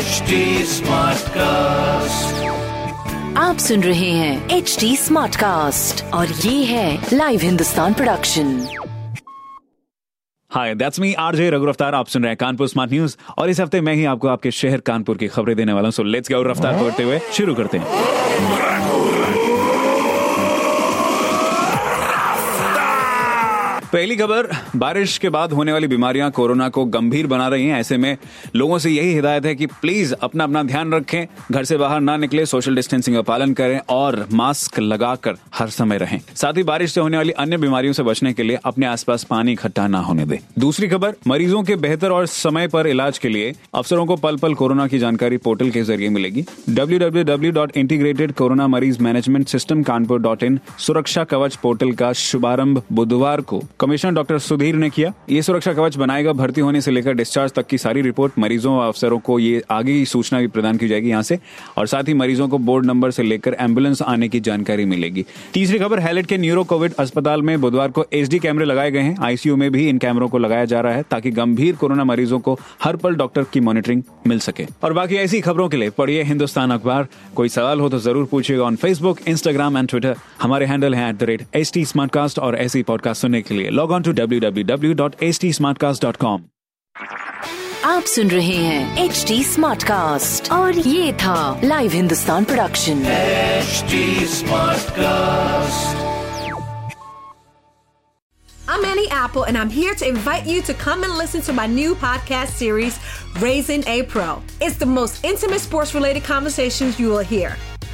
HD Smartcast. आप सुन रहे हैं एच डी स्मार्ट कास्ट और ये है live Hindustan production hi that's me RJ Raghu रफ्तार आप सुन रहे हैं कानपुर स्मार्ट न्यूज़ और इस हफ़्ते मैं ही आपको आपके शहर कानपुर की खबरें देने वाला हूँ। सो लेट्स गो रफ्तार पकड़ते हुए शुरू करते हैं। पहली खबर, बारिश के बाद होने वाली बीमारियाँ कोरोना को गंभीर बना रही हैं। ऐसे में लोगों से यही हिदायत है कि प्लीज़ अपना अपना ध्यान रखें, घर से बाहर ना निकले सोशल डिस्टेंसिंग का पालन करें और मास्क लगाकर हर समय रहें। साथ ही बारिश से होने वाली अन्य बीमारियों से बचने के लिए अपने आसपास पानी इकट्ठा ना होने दें। दूसरी खबर, मरीजों के बेहतर और समय पर इलाज के लिए अफसरों को पल पल कोरोना की जानकारी पोर्टल के ज़रिए मिलेगी। www.integrated कोरोना मरीज़ management system Kanpur dot in सुरक्षा कवच पोर्टल का शुभारंभ बुधवार को कमिश्नर डॉक्टर सुधीर ने किया, ये सुरक्षा कवच बनाएगा, भर्ती होने से लेकर डिस्चार्ज तक की सारी रिपोर्ट। मरीजों और अफसरों को ये आगे की सूचना भी प्रदान की जाएगी यहाँ से और साथ ही मरीजों को बोर्ड नंबर से लेकर एंबुलेंस आने की जानकारी मिलेगी। तीसरी खबर, हैलेट के न्यूरो कोविड अस्पताल में बुधवार को एचडी कैमरे लगाए गए हैं। आईसीयू में भी इन कैमरों को लगाया जा रहा है ताकि गंभीर कोरोना मरीजों को हर पल डॉक्टर की मॉनिटरिंग मिल सके। और बाकी ऐसी खबरों के लिए पढ़िए हिंदुस्तान अखबार। कोई सवाल हो तो ज़रूर पूछिएगा on Facebook Instagram and Twitter हमारे हैंडल है at the rate H T और ऐसी पॉडकास्ट सुनने के लिए। Log on to W W W dot H T आप सुन रहे हैं एच डी स्मार्ट कास्ट और ये था live Hindustan production HD Smartcast. I'm Annie Apple, and I'm here to invite you to come and listen to my new podcast series, Raising a Pro. It's the most intimate sports related conversations you will hear.